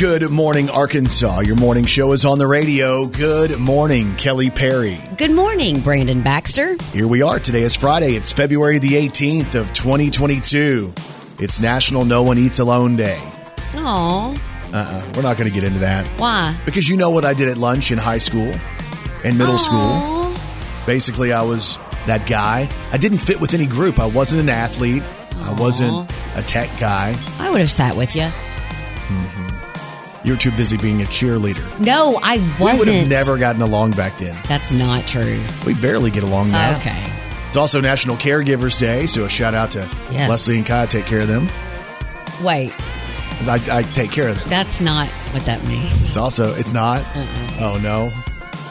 Good Morning Arkansas. Your morning show is on the radio. Good morning, Kelly Perry. Good morning, Brandon Baxter. Here we are. Today is Friday. It's February the 18th of 2022. It's National No One Eats Alone Day. Oh, Uh-uh. We're not going to get into that. why? Because you know what I did at lunch in high school and middle school. Basically, I was that guy. I didn't fit with any group. I wasn't an athlete. I wasn't a tech guy. I would have sat with you. You mm-hmm. Were too busy being a cheerleader. No, I wasn't. We would have never gotten along back then. That's not true. We barely get along now. Okay. It's also National Caregivers Day, so a shout out to Yes. Leslie and Kyle. Take care of them. Wait. I, I take care of them. that's not what that means. It's also, it's not. Oh no.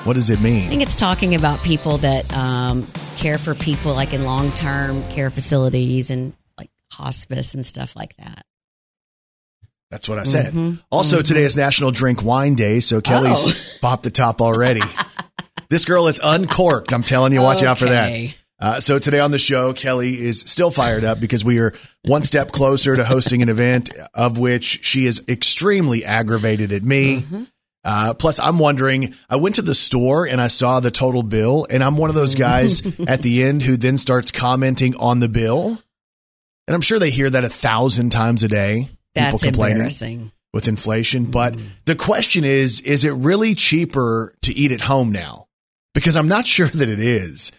What does it mean? I think it's talking about people that um, care for people like in long term care facilities and like hospice and stuff like that. That's what I said. Mhm. Also, today is National Drink Wine Day, so Kelly's Oh. popped the top already. this girl is uncorked. I'm telling you, watch out for that. Uh, so today on the show, Kelly is still fired up because we are one step closer to hosting an event of which she is extremely aggravated at me. Uh, plus, I'm wondering. I went to the store and I saw the total bill, and I'm one of those guys at the end who then starts commenting on the bill. And I'm sure they hear that a thousand times a day. That's people complaining embarrassing. with inflation. But the question is, is it really cheaper to eat at home now? Because I'm not sure that it is.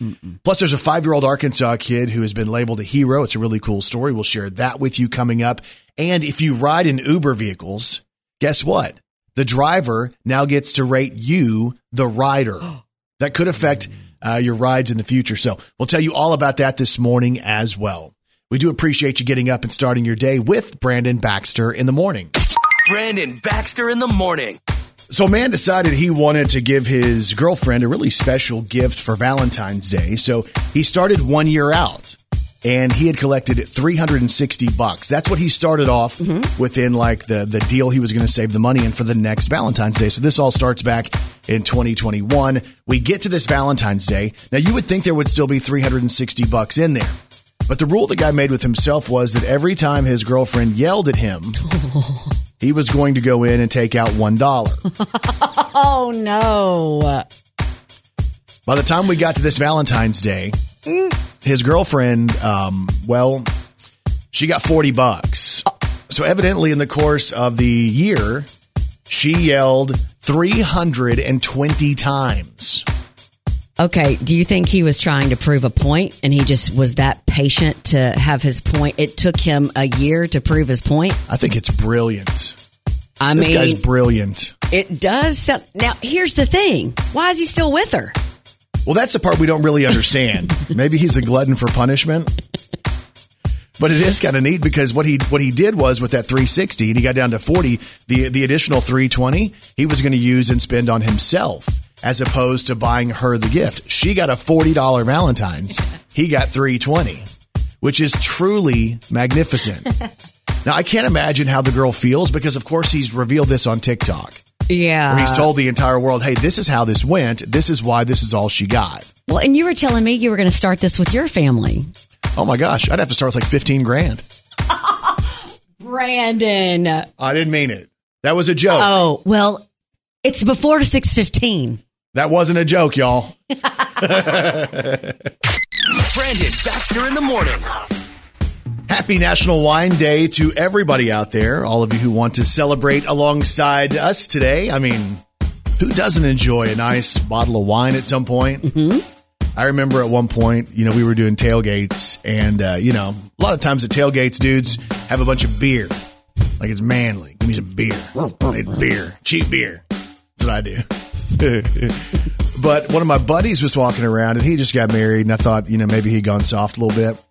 Plus, there's a five year old Arkansas kid who has been labeled a hero. It's a really cool story. We'll share that with you coming up. And if you ride in Uber vehicles, guess what? The driver now gets to rate you, the rider. That could affect uh, your rides in the future. So we'll tell you all about that this morning as well. We do appreciate you getting up and starting your day with Brandon Baxter in the morning. Brandon Baxter in the morning. So, a man decided he wanted to give his girlfriend a really special gift for Valentine's Day. So, he started one year out and he had collected 360 bucks. That's what he started off mm-hmm. within like the, the deal he was going to save the money in for the next Valentine's Day. So, this all starts back in 2021. We get to this Valentine's Day. Now, you would think there would still be 360 bucks in there. But the rule the guy made with himself was that every time his girlfriend yelled at him, he was going to go in and take out $1. Oh no. By the time we got to this Valentine's Day, his girlfriend, um, well, she got 40 bucks. So evidently in the course of the year, she yelled 320 times. Okay, do you think he was trying to prove a point and he just was that patient to have his point? It took him a year to prove his point. I think it's brilliant. I This mean, guy's brilliant. it does. Sound, now, here's the thing: why is he still with her? Well, that's the part we don't really understand. Maybe he's a glutton for punishment. But it is kind of neat because what he what he did was with that 360 and he got down to 40, the the additional 320 he was going to use and spend on himself as opposed to buying her the gift. She got a $40 Valentine's. He got 320, which is truly magnificent. now, I can't imagine how the girl feels because of course he's revealed this on TikTok. Yeah, Where he's told the entire world, "Hey, this is how this went. This is why this is all she got." Well, and you were telling me you were going to start this with your family, Oh my gosh, I'd have to start with like 15 grand. Brandon. I didn't mean it. That was a joke. Oh well, it's before six fifteen. That wasn't a joke, y'all. Brandon Baxter in the morning. Happy National Wine Day to everybody out there, all of you who want to celebrate alongside us today. I mean, who doesn't enjoy a nice bottle of wine at some point? Mm-hmm. I remember at one point, you know, we were doing tailgates, and, uh, you know, a lot of times at tailgates, dudes have a bunch of beer. Like it's manly. Give me some beer. I need beer. Cheap beer. That's what I do. but one of my buddies was walking around and he just got married, and I thought, you know, maybe he'd gone soft a little bit.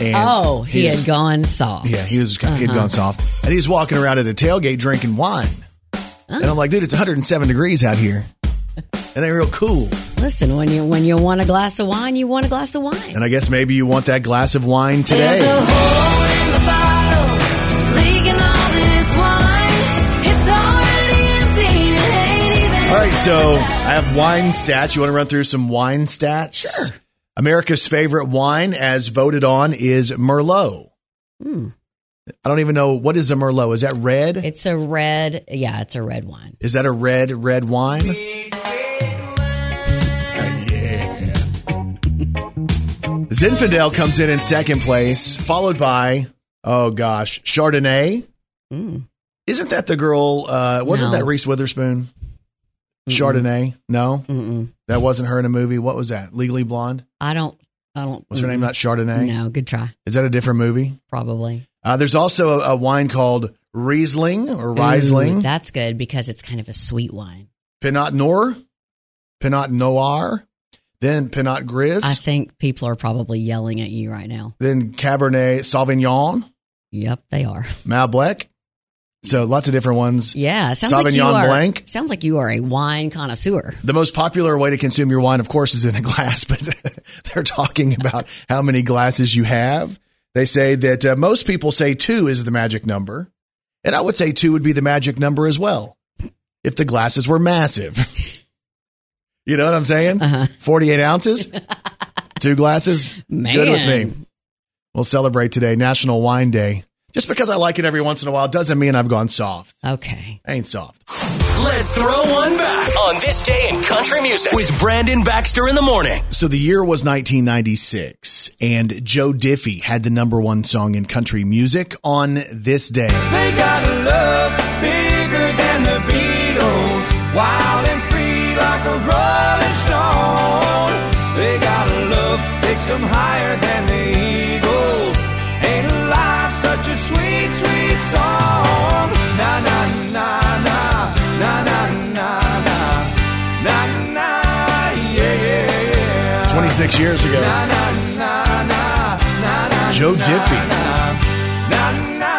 And Oh, he had gone soft. yeah, he was he had gone uh-huh. soft, and he's walking around at a tailgate drinking wine. Oh. And I'm like, dude, it's 107 degrees out here, and they're real cool. Listen, when you when you want a glass of wine, you want a glass of wine. And I guess maybe you want that glass of wine today. Right, so I have wine stats. You want to run through some wine stats? Sure. America's favorite wine, as voted on, is Merlot. I don't even know what is a Merlot. Is that red? It's a red. Yeah, it's a red wine. Is that a red red wine? Yeah. Zinfandel comes in in second place, followed by oh gosh, Chardonnay. Mm. Isn't that the girl? Uh, wasn't No. that Reese Witherspoon? Chardonnay? No, Mm-mm. that wasn't her in a movie. What was that? Legally Blonde. I don't. I don't. Was her name not Chardonnay? No, good try. Is that a different movie? Probably. Uh, there's also a, a wine called Riesling or Riesling, Ooh, that's good because it's kind of a sweet wine. Pinot Noir, Pinot Noir, then Pinot Gris, I think people are probably yelling at you right now. then Cabernet Sauvignon, Yep, they are. Malbec. So lots of different ones. Yeah, sounds like you Sauvignon are. Blanc. Sounds like you are a wine connoisseur. The most popular way to consume your wine, of course, is in a glass, but they're talking about how many glasses you have. They say that uh, most people say two is the magic number. And I would say two would be the magic number as well if the glasses were massive. you know what I'm saying? Uh-huh. 48 ounces, two glasses. Man. Good with me. We'll celebrate today, National Wine Day. Just because I like it every once in a while doesn't mean I've gone soft. Okay. I ain't soft. Let's throw one back on this day in country music with Brandon Baxter in the morning. So the year was 1996, and Joe Diffie had the number one song in country music on this day. They got a love bigger than the Beatles, wild and free like a rolling stone. They got a love takes them higher than the sweet, sweet song? Na na na na na na na na na na yeah yeah yeah. 26 years ago. Na na na na na na. Joe na, Diffie. Na na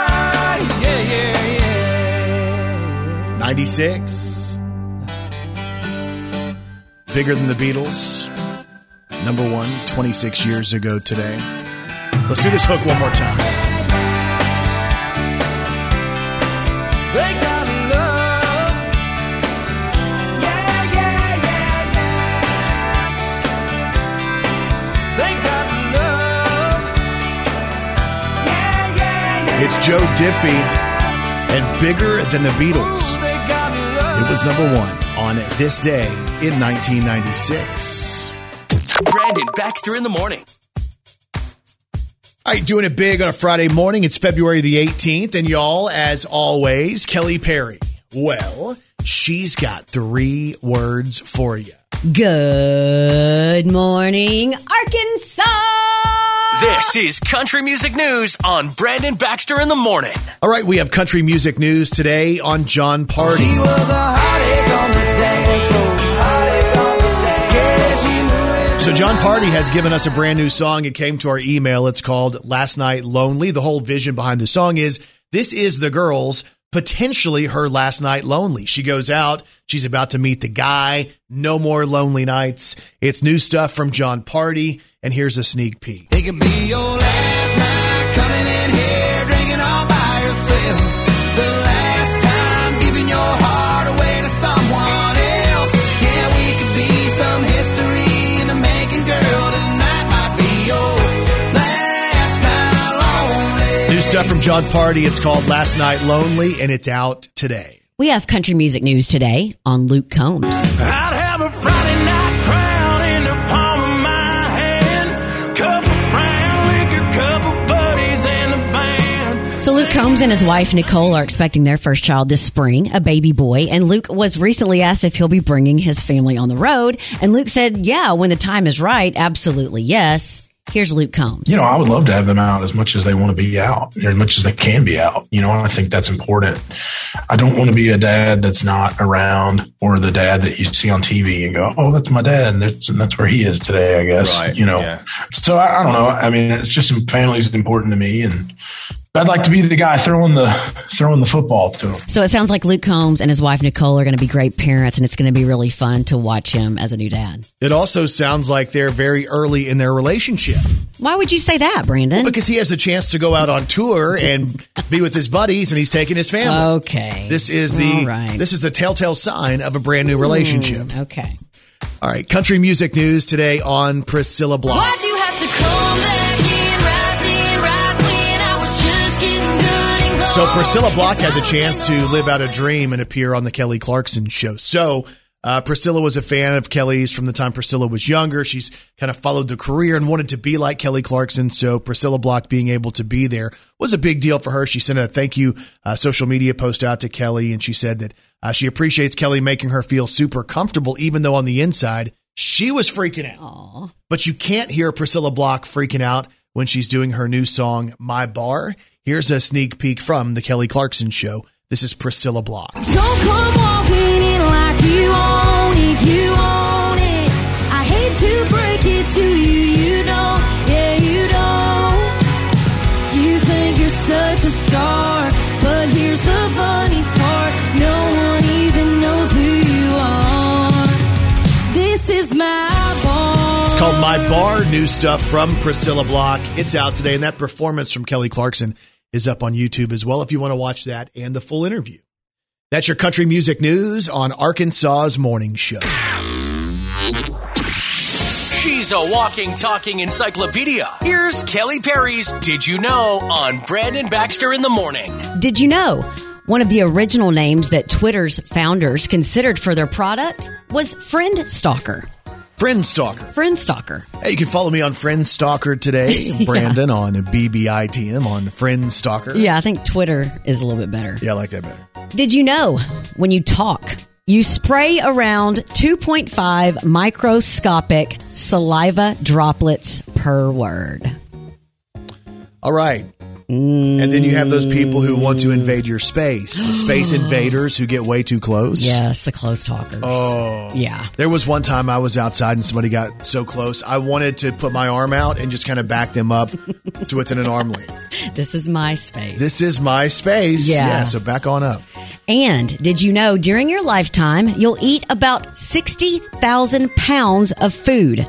yeah yeah yeah. 96. Bigger than the Beatles. Number one, 26 years ago today. Let's do this hook one more time. It's Joe Diffie and Bigger Than the Beatles. They got love. It was number one on this day in 1996. Brandon Baxter in the morning. All right, doing it big on a Friday morning. It's February the 18th, and y'all, as always, Kelly Perry. Well, she's got three words for you. Good morning, Arkansas. This is country music news on Brandon Baxter in the morning. All right, we have country music news today on Jon Pardi. She was a heartache on the dance floor. Heartache on the dance. Yeah, she knew it. So, Jon Pardi has given us a brand new song. It came to our email. It's called Last Night Lonely. The whole vision behind the song is this is the girl's potentially her last night lonely. She goes out, she's about to meet the guy. No more lonely nights. It's new stuff from Jon Pardi, and here's a sneak peek. It could be your last night coming in here drinking all by yourself. The last time giving your heart stuff from Jon Pardi. It's called Last Night Lonely, and it's out today. We have country music news today on Luke Combs. I'd have a Friday night crown in the palm of my hand. Cup of brown liquor, couple buddies and a band. So Luke Combs and his wife Nicole are expecting their first child this spring, a baby boy. And Luke was recently asked if he'll be bringing his family on the road. And Luke said, yeah, when the time is right, absolutely yes. Here's Luke Combs. you know, I would love to have them out as much as they want to be out, or as much as they can be out. You know, I think that's important. I don't want to be a dad that's not around, or the dad that you see on TV and go, "Oh, that's my dad," and that's, and that's where he is today. I guess. Right, You know, yeah. so I, I don't know. I mean, it's just family is important to me, and I'd like to be the guy throwing the throwing the football to him. So it sounds like Luke Combs and his wife Nicole are going to be great parents, and it's going to be really fun to watch him as a new dad. It also sounds like they're very early in their relationship Why would you say that, Brandon? because he has a chance to go out on tour and be with his buddies, and he's taking his family. okay. This is the All right. this is the telltale sign of a brand new relationship. Mm, okay. All right, country music news today on Priscilla Block. Why'd you have to come back So Priscilla Block had the chance to live out a dream and appear on the Kelly Clarkson show. So uh, Priscilla was a fan of Kelly's from the time Priscilla was younger. She's kind of followed the career and wanted to be like Kelly Clarkson. So Priscilla Block being able to be there was a big deal for her. She sent a thank you uh, social media post out to Kelly, and she said that uh, she appreciates Kelly making her feel super comfortable, even though on the inside she was freaking out. But you can't hear Priscilla Block freaking out when she's doing her new song, My Bar. Here's a sneak peek from the Kelly Clarkson show. This is Priscilla Block. Don't come walking in like you own it, you own it. I hate to break it to you, you don't, yeah, you don't. You think you're such a star, but here's the funny part no one even knows who you are. This is my bar. It's called My Bar, new stuff from Priscilla Block. It's out today, and that performance from Kelly Clarkson is up on YouTube as well if you want to watch that and the full interview. That's your country music news on Arkansas's Morning Show. She's a walking, talking encyclopedia. Here's Kelly Perry's Did You Know on Brandon Baxter in the Morning. Did you know one of the original names that Twitter's founders considered for their product was Friend Stalker? Friend Stalker. Friend Stalker. Hey, you can follow me on Friend Stalker today. Brandon on BBITM on Friend Stalker. Yeah, I think Twitter is a little bit better. Yeah, I like that better. Did you know when you talk, you spray around 2.5 microscopic saliva droplets per word? All right. And then you have those people who want to invade your space, the space invaders who get way too close. Yes, the close talkers. Oh. Yeah. There was one time I was outside and somebody got so close, I wanted to put my arm out and just kind of back them up to within an arm length. This is my space. This is my space. Yeah. so back on up. And did you know during your lifetime, you'll eat about 60,000 pounds of food?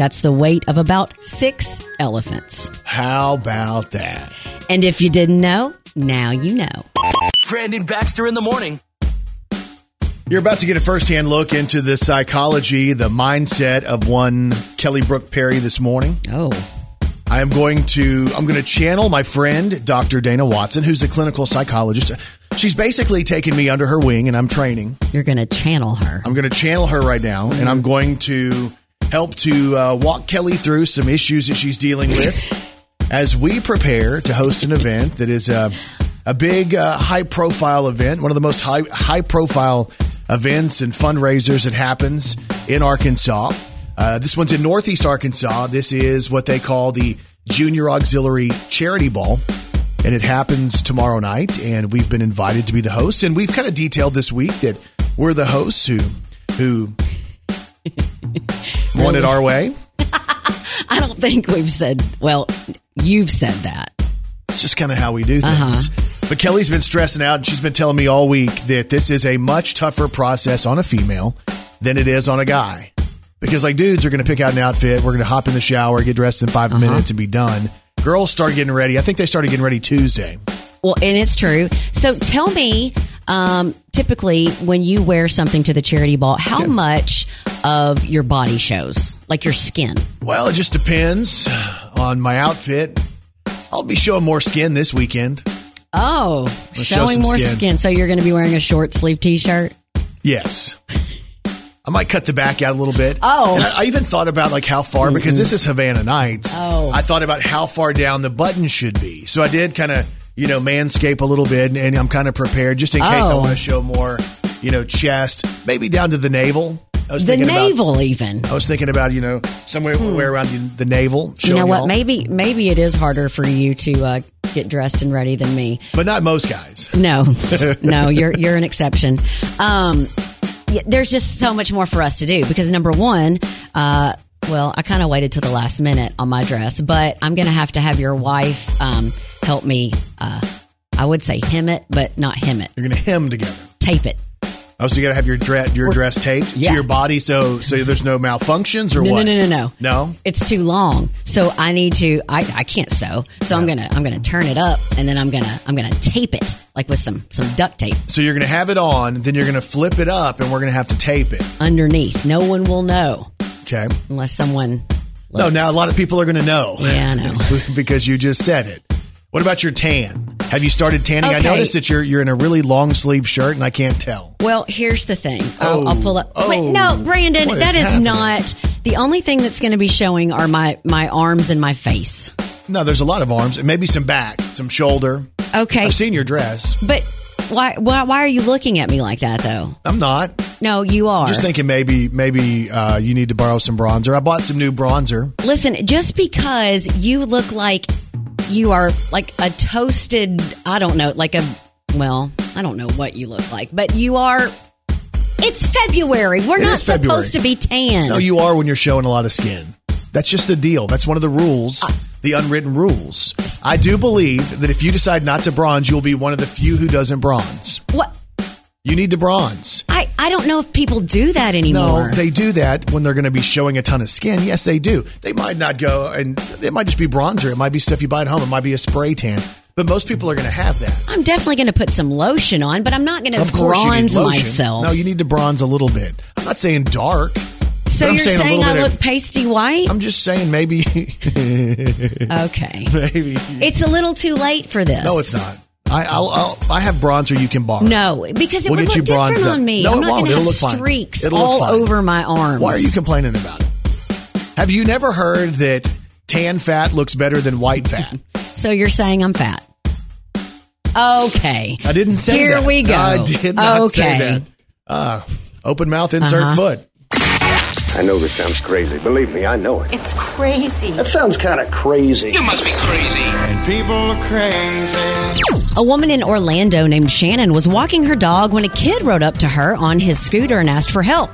That's the weight of about six elephants. How about that? And if you didn't know, now you know. Brandon Baxter in the Morning. You're about to get a firsthand look into the psychology, the mindset of one Kelly Brook Perry this morning. Oh, I am going to I'm going to channel my friend Dr. Dana Watson, who's a clinical psychologist. She's basically taken me under her wing and I'm training. you're going to channel her. I'm going to channel her right now and I'm mm-hmm. going to help to uh, walk Kelly through some issues that she's dealing with as we prepare to host an event that is a, a big uh, high profile event, one of the most high high profile events and fundraisers that happens in Arkansas. Uh, this one's in Northeast Arkansas. This is what they call the Junior Auxiliary Charity Ball. And it happens tomorrow night, and we've been invited to be the hosts. And we've kind of detailed this week that we're the hosts who who want it our way. I don't think we've said, well, you've said that. It's just kind of how we do things. Uh-huh. But Kelly's been stressing out, and she's been telling me all week that this is a much tougher process on a female than it is on a guy. Because like dudes are going to pick out an outfit, we're going to hop in the shower, get dressed in 5 Uh-huh. minutes, and be done. Girls start getting ready. I think they started getting ready Tuesday. Well, and it's true. So tell me, um, typically when you wear something to the charity ball, how much of your body shows, like your skin? Well, it just depends on my outfit. I'll be showing more skin this weekend. Oh, show showing some more skin. skin. So you're going to be wearing a short sleeve t shirt? Yes. I might cut the back out a little bit. Oh. And I, I even thought about like how far because this is Havana Nights. Oh. I thought about how far down the button should be. So I did kind of you know manscape a little bit, and, I'm kind of prepared just in case I Oh. want to show more, you know, chest, maybe down to the navel. I was The thinking about. navel, even. I was thinking about you know somewhere where around the, the navel. You know what? y'all. Maybe maybe it is harder for you to uh, get dressed and ready than me. but not most guys. No, no, you're you're an exception. Um, there's just so much more for us to do because number one, uh, well, I kind of waited till the last minute on my dress, but I'm going to have to have your wife um, help me. Uh, I would say hem it, but not hem it. You're gonna hem together. Tape it. Oh, so you got to have your dress your dress taped Yeah. to your body, so so there's no malfunctions or No, what? no, no, no, no. No? It's too long, so I need to. I, I can't sew, so I'm gonna I'm gonna turn it up, and then I'm gonna I'm gonna tape it like with some some duct tape So you're going to have it on, then you're going to flip it up, and we're going to have to tape it. underneath. No one will know Okay. unless someone. No, now a lot of people are going to know. Yeah, I know. because you just said it. What about your tan? Have you started tanning? I Okay. noticed that you're you're in a really long sleeve shirt, and I can't tell. Well, here's the thing. I'll, Oh. I'll pull up. Oh. Wait, no, Brandon, What that is is happening? not the only thing that's going to be showing are my my arms and my face. No, there's a lot of arms, and maybe some back, some shoulder. Okay, I've seen your dress. but why, why why are you looking at me like that though? I'm not. No, you are. Just thinking maybe maybe uh, you need to borrow some bronzer. I bought some new bronzer. Listen, just because you look like you are like a toasted, I don't know, like a well, I don't know what you look like, but you are. It's February. We're It not February. supposed to be tan. No, you are when you're showing a lot of skin. That's just the deal. That's one of the rules, the unwritten rules. I do believe that if you decide not to bronze, you'll be one of the few who doesn't bronze. what? You need to bronze. I, I don't know if people do that anymore. No, they do that when they're going to be showing a ton of skin. Yes, they do. They might not go, and it might just be bronzer. It might be stuff you buy at home. It might be a spray tan. But most people are going to have that. I'm definitely going to put some lotion on, but I'm not going to Of course, you bronze myself. No, you need to bronze a little bit. I'm not saying dark. So you're saying saying, I look of- pasty white? I'm just saying maybe, okay. maybe. It's a little too late for this. No, it's not. I I'll, I'll I have bronzer you can borrow. No, because it We'll would look different on me. No, I'm it not won't. going to It'll have look fine. streaks It'll look all fine. over my arms. Why are you complaining about it? Have you never heard that tan fat looks better than white fat? so you're saying I'm fat? Okay. I didn't say that. Here that. we go. I did not say that. Uh, open mouth, insert Uh-huh. foot. I know this sounds crazy. Believe me, I know it. It's crazy. That sounds kind of crazy. You must be crazy. And people are crazy. A woman in Orlando named Shannon was walking her dog when a kid rode up to her on his scooter and asked for help.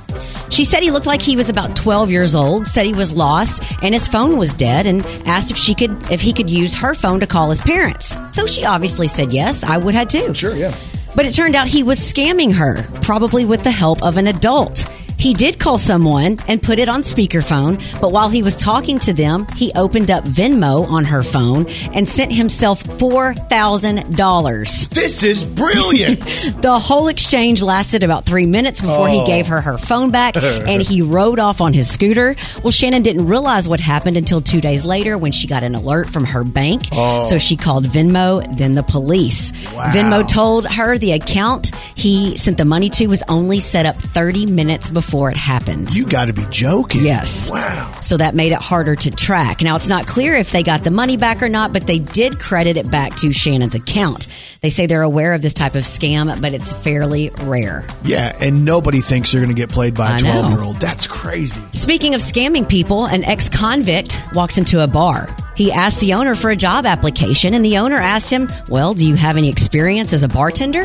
She said he looked like he was about 12 years old, said he was lost and his phone was dead and asked if she could if he could use her phone to call his parents. So she obviously said yes, I would have too. Sure, yeah. But it turned out he was scamming her, probably with the help of an adult. He did call someone and put it on speakerphone, but while he was talking to them, he opened up Venmo on her phone and sent himself $4,000. This is brilliant. The whole exchange lasted about three minutes before he oh. gave her her phone back and he rode off on his scooter. Well, Shannon didn't realize what happened until two days later when she got an alert from her bank. So oh. she called Venmo, then the police. Venmo told her the account he sent the money to was only set up 30 minutes before it happened. you got to be joking. Yes. Wow. So that made it harder to track. Now, it's not clear if they got the money back or not, but they did credit it back to Shannon's account. They say they're aware of this type of scam, but it's fairly rare. Yeah, and nobody thinks they're going to get played by a 12 year old. That's crazy. Speaking of scamming people, an ex convict walks into a bar. He asked the owner for a job application, and the owner asked him, Well, do you have any experience as a bartender?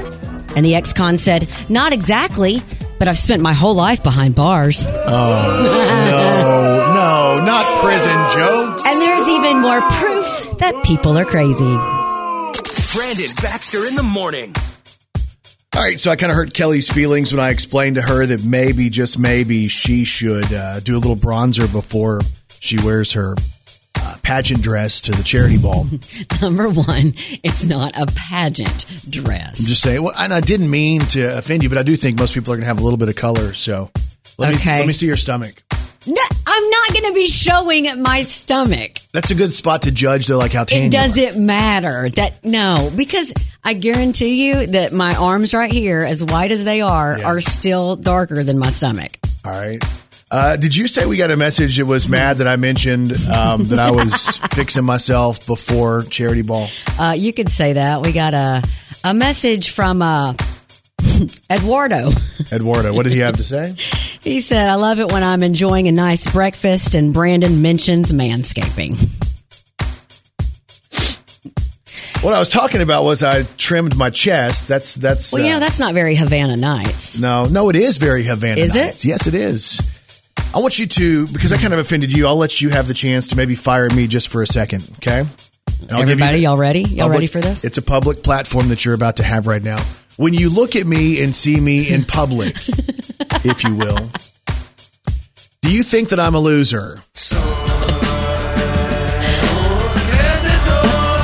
And the ex con said, Not exactly, but I've spent my whole life behind bars. Oh, no, no, not prison jokes. And there's even more proof that people are crazy. Brandon Baxter in the morning. All right, so I kind of hurt Kelly's feelings when I explained to her that maybe, just maybe, she should uh, do a little bronzer before she wears her uh, pageant dress to the charity ball. Number one, it's not a pageant dress. I'm just saying, well, and I didn't mean to offend you, but I do think most people are going to have a little bit of color. So let me Okay. let me see your stomach. No, I'm not going to be showing my stomach. That's a good spot to judge, though, like how tan It you are. doesn't matter that no, because I guarantee you that my arms right here, as white as they are, Yeah. are still darker than my stomach. All right. Uh, did you say we got a message that was mad that I mentioned um, that I was fixing myself before charity ball? Uh, you could say that. We got a a message from uh, Eduardo. Eduardo, what did he have to say? He said, "I love it when I'm enjoying a nice breakfast and Brandon mentions manscaping." What I was talking about was I trimmed my chest. That's that's. Well, you uh, know that's not very Havana Nights. no, no, it is very Havana. Is it? Yes, it is. I want you to because I kind of offended you. I'll let you have the chance to maybe fire me just for a second. Okay. I'll Everybody, you- y'all ready? Y'all public- ready for this? It's a public platform that you're about to have right now. When you look at me and see me in public, if you will, do you think that I'm a loser?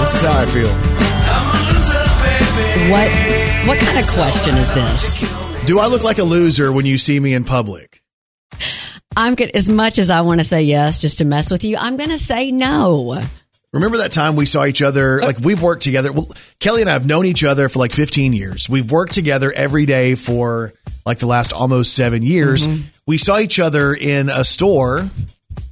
This is how I feel. What what kind of question is this? Do I look like a loser when you see me in public? I'm good. As much as I want to say yes, just to mess with you, I'm going to say no. Remember that time we saw each other? Uh, like we've worked together. Well, Kelly and I have known each other for like 15 years. We've worked together every day for like the last almost seven years. Mm-hmm. We saw each other in a store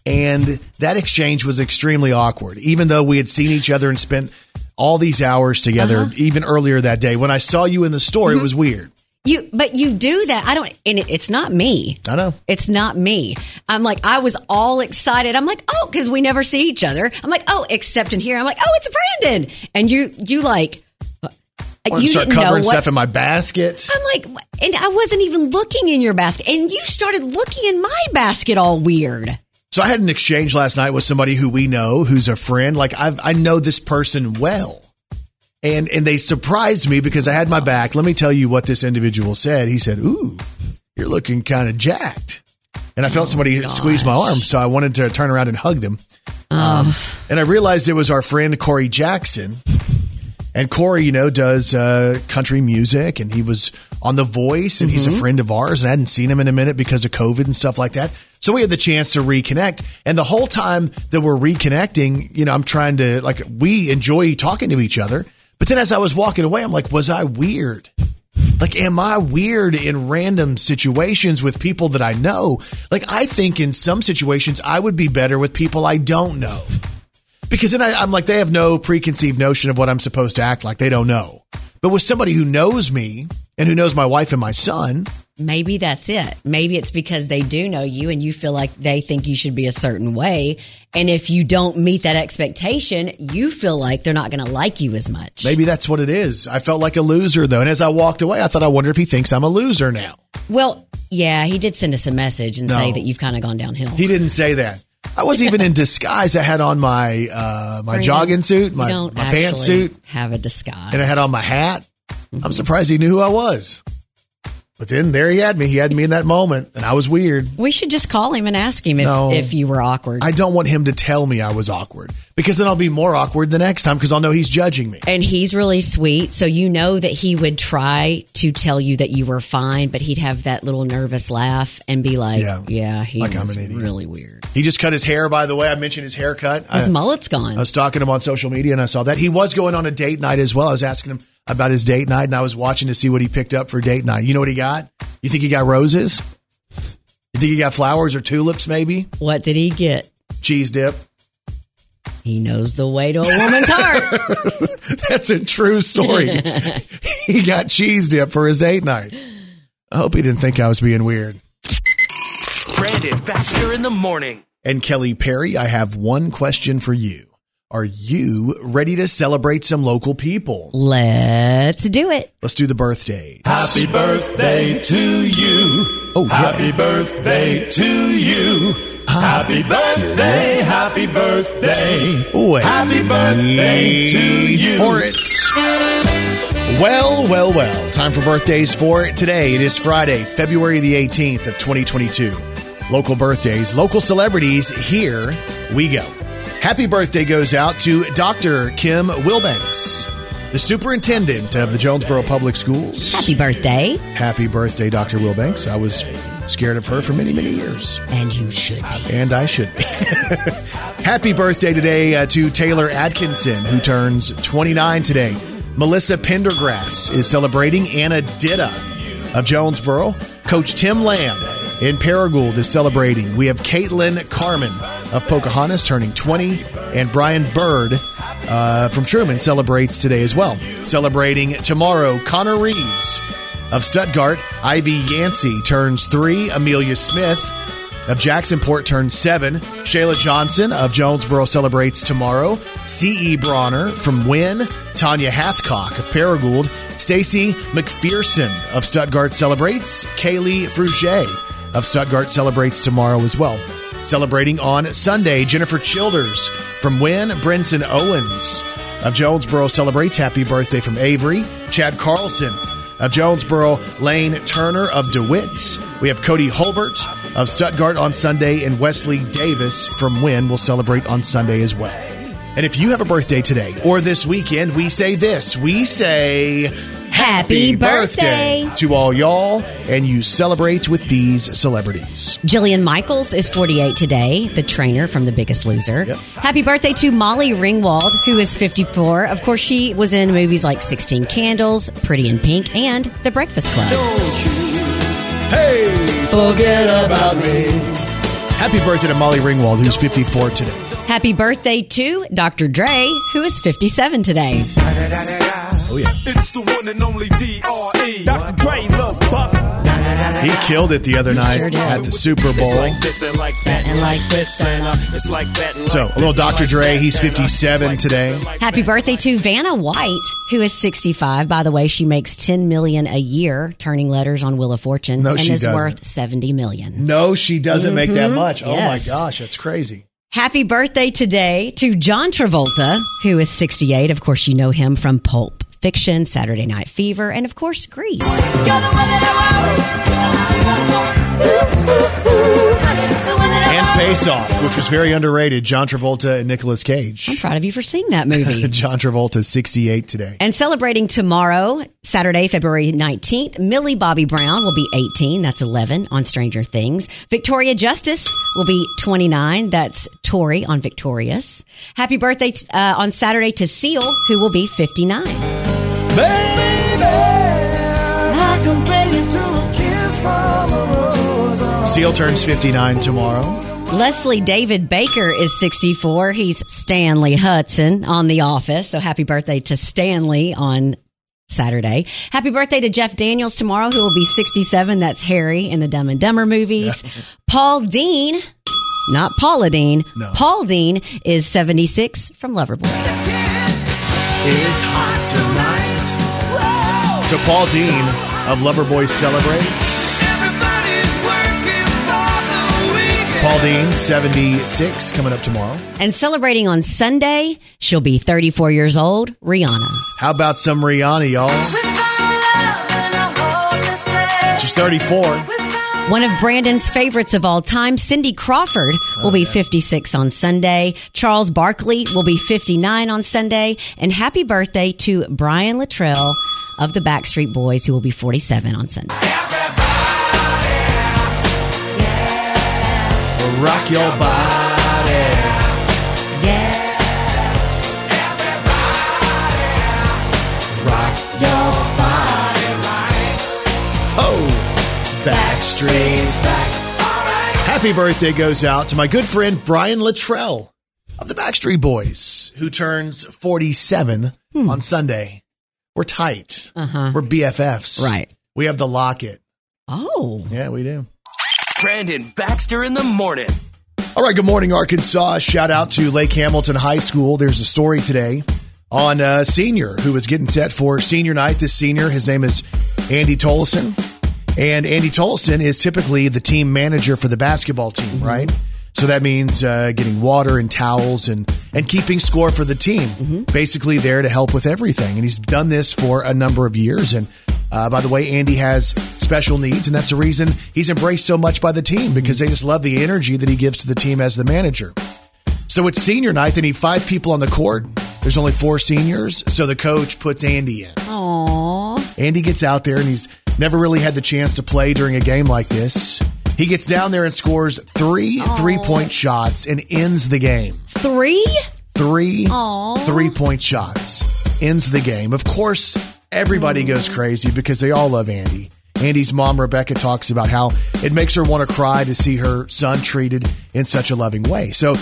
and that exchange was extremely awkward, even though we had seen each other and spent all these hours together, uh-huh. even earlier that day. When I saw you in the store, it mm-hmm. was weird. You, but you do that. I don't, and it, it's not me. I know. It's not me. I'm like, I was all excited. I'm like, oh, because we never see each other. I'm like, oh, except in here. I'm like, oh, it's Brandon. And you, you like, uh, you start didn't know covering what- stuff in my basket. I'm like, and I wasn't even looking in your basket, and you started looking in my basket all weird. So I had an exchange last night with somebody who we know, who's a friend. Like I've, I know this person well, and and they surprised me because I had my back. Let me tell you what this individual said. He said, "Ooh, you're looking kind of jacked," and I felt somebody squeeze my arm, so I wanted to turn around and hug them. Um, and I realized it was our friend Corey Jackson. And Corey, you know, does uh, country music, and he was on The Voice, and he's a friend of ours. And I hadn't seen him in a minute because of COVID and stuff like that. So we had the chance to reconnect. And the whole time that we're reconnecting, you know, I'm trying to like we enjoy talking to each other. But then as I was walking away, I'm like, was I weird? Like, am I weird in random situations with people that I know? Like, I think in some situations I would be better with people I don't know because then I, I'm like, they have no preconceived notion of what I'm supposed to act like. They don't know. But with somebody who knows me and who knows my wife and my son, Maybe that's it. Maybe it's because they do know you and you feel like they think you should be a certain way. And if you don't meet that expectation, you feel like they're not going to like you as much. maybe that's what it is. I felt like a loser though. And as I walked away, I thought, I wonder if he thinks I'm a loser now. Well, yeah, he did send us a message and No. say that you've kind of gone downhill. He didn't say that. I was even in disguise. I had on my uh, my Brandon, jogging suit, my, my pantsuit, have a disguise. and I had on my hat. I'm surprised he knew who I was. But then there he had me. He had me in that moment, and I was weird. we should just call him and ask him if, No. if you were awkward. I don't want him to tell me I was awkward because then I'll be more awkward the next time because I'll know he's judging me. and he's really sweet. So you know that he would try to tell you that you were fine, but he'd have that little nervous laugh and be like, Yeah. "Yeah, he Like was really weird. He just cut his hair, by the way. I mentioned his haircut. His I, mullet's gone." I was talking to him on social media and I saw that. He was going on a date night as well. I was asking him about his date night and I was watching to see what he picked up for date night. You know what he got? You think he got roses? You think he got flowers or tulips maybe? what did he get? Cheese dip. He knows the way to a woman's heart. That's a true story. he got cheese dip for his date night. I hope he didn't think I was being weird. Brandon Baxter in the morning. And Kelly Perry, I have one question for you. Are you ready to celebrate some local people? Let's do it. Let's do the birthdays. Happy birthday to you. Oh, yeah. Happy birthday to you. Happy birthday, happy birthday. Wait Happy birthday to you. for it. Well, well, well. Time for birthdays for today. It is Friday, February the 18th of 2022. Local birthdays, local celebrities. Here we go. Happy birthday goes out to Dr. Kim Wilbanks, the superintendent of the Jonesboro Public Schools. Happy birthday. Happy birthday, Dr. Wilbanks. I was scared of her for many, many years. And you should be. And I should be. Happy birthday today uh, to Taylor Atkinson, who turns 29 today. Melissa Pendergrass is celebrating. Anna Ditta of Jonesboro. Coach Tim Lamb in Paragould is celebrating. We have Caitlin Carmen of Pocahontas turning 20. And Brian Bird uh, from Trumann celebrates today as well. Celebrating tomorrow, Connor Reeves of Stuttgart. Ivy Yancey turns three. Amelia Smith of Jacksonport turns seven. Shayla Johnson of Jonesboro celebrates tomorrow. C.E. Bronner from Wynne. Tanya Hathcock of Paragould. Stacy McPherson of Stuttgart celebrates. Kaylee Fruget of Stuttgart celebrates tomorrow as well. Celebrating on Sunday, Jennifer Childers from Wynne. Brinson Owens of Jonesboro celebrates. Happy birthday from Avery. Chad Carlson of Jonesboro, Lane Turner of DeWitt. We have Cody Holbert of Stuttgart on Sunday, and Wesley Davis from Wynne will celebrate on Sunday as well. And if you have a birthday today or this weekend, we say this. We say Happy birthday. to all y'all, and you celebrate with these celebrities. Jillian Michaels is 48 today, the trainer from The Biggest Loser. Yep. Happy birthday to Molly Ringwald, who is 54. Of course, she was in movies like 16 Candles, Pretty in Pink, and The Breakfast Club. Hey, forget about me. Happy birthday to Molly Ringwald, who's 54 today. Happy birthday to Dr. Dre, who is 57 today. Oh, yeah. It's the one and only D.R.E. Dr. Dre, Lil Buff. He killed it the other night sure at the Super Bowl. like like this and uh, It's like So, a little Dr. like Dre, he's uh, 57 today. Happy birthday to Vanna White, who is 65. By the way, she makes 10 million a year turning letters on Wheel of Fortune No, and she is doesn't. worth 70 million. No, she doesn't make that mm-hmm. much. Oh, Yes. my gosh, that's crazy. Happy birthday today to John Travolta, who is 68. Of course, you know him from Pulp Fiction, Saturday Night Fever, and of course, Grease. And Face Off, which was very underrated. John Travolta and Nicolas Cage. I'm proud of you for seeing that movie. John Travolta is 68 today. And celebrating tomorrow, Saturday, February 19th, Millie Bobby Brown will be 18. That's 11 on Stranger Things. Victoria Justice will be 29. That's Tori on Victorious. Happy birthday uh, on Saturday to Seal, who will be 59. Baby, Seal turns 59 tomorrow. Leslie David Baker is 64. He's Stanley Hudson on The Office. So happy birthday to Stanley on Saturday. Happy birthday to Jeff Daniels tomorrow, who will be 67. That's Harry in the Dumb and Dumber movies. Paul Dean, not Paula Deen. No. Paul Dean is 76 from Loverboy. Is hot tonight. So Paul Dean of Loverboy celebrates. Paul Dean, 76, coming up tomorrow. And celebrating on Sunday, she'll be 34 years old, Rihanna. How about some Rihanna, y'all? She's 34. One of Brandon's favorites of all time, Cindy Crawford, will be 56 on Sunday. Charles Barkley will be 59 on Sunday. And happy birthday to Brian Littrell of the Backstreet Boys, who will be 47 on Sunday. Rock your body. Rock your body Oh, Backstreet's back. Happy birthday goes out to my good friend Brian Littrell of the Backstreet Boys, who turns 47 on Sunday. We're tight. Uh-huh. We're BFFs. Right. We have the locket. Oh. Yeah, we do. Brandon Baxter in the morning. All right, good morning, Arkansas. Shout out to Lake Hamilton High School. There's a story today on a senior who was getting set for senior night. This senior, his name is Andy Tolson. And Andy Tolson is typically the team manager for the basketball team, right? So that means uh, getting water and towels and, and keeping score for the team. Basically, there to help with everything. And he's done this for a number of years. And uh, by the way, Andy has special needs, and that's the reason he's embraced so much by the team because they just love the energy that he gives to the team as the manager. So it's senior night. They need five people on the court. There's only four seniors, so the coach puts Andy in. Aww. Andy gets out there, and he's never really had the chance to play during a game like this. He gets down there and scores three three point shots and ends the game. Three? Three three point shots ends the game. Of course, everybody goes crazy because they all love Andy. Andy's mom, Rebecca, talks about how it makes her want to cry to see her son treated in such a loving way. So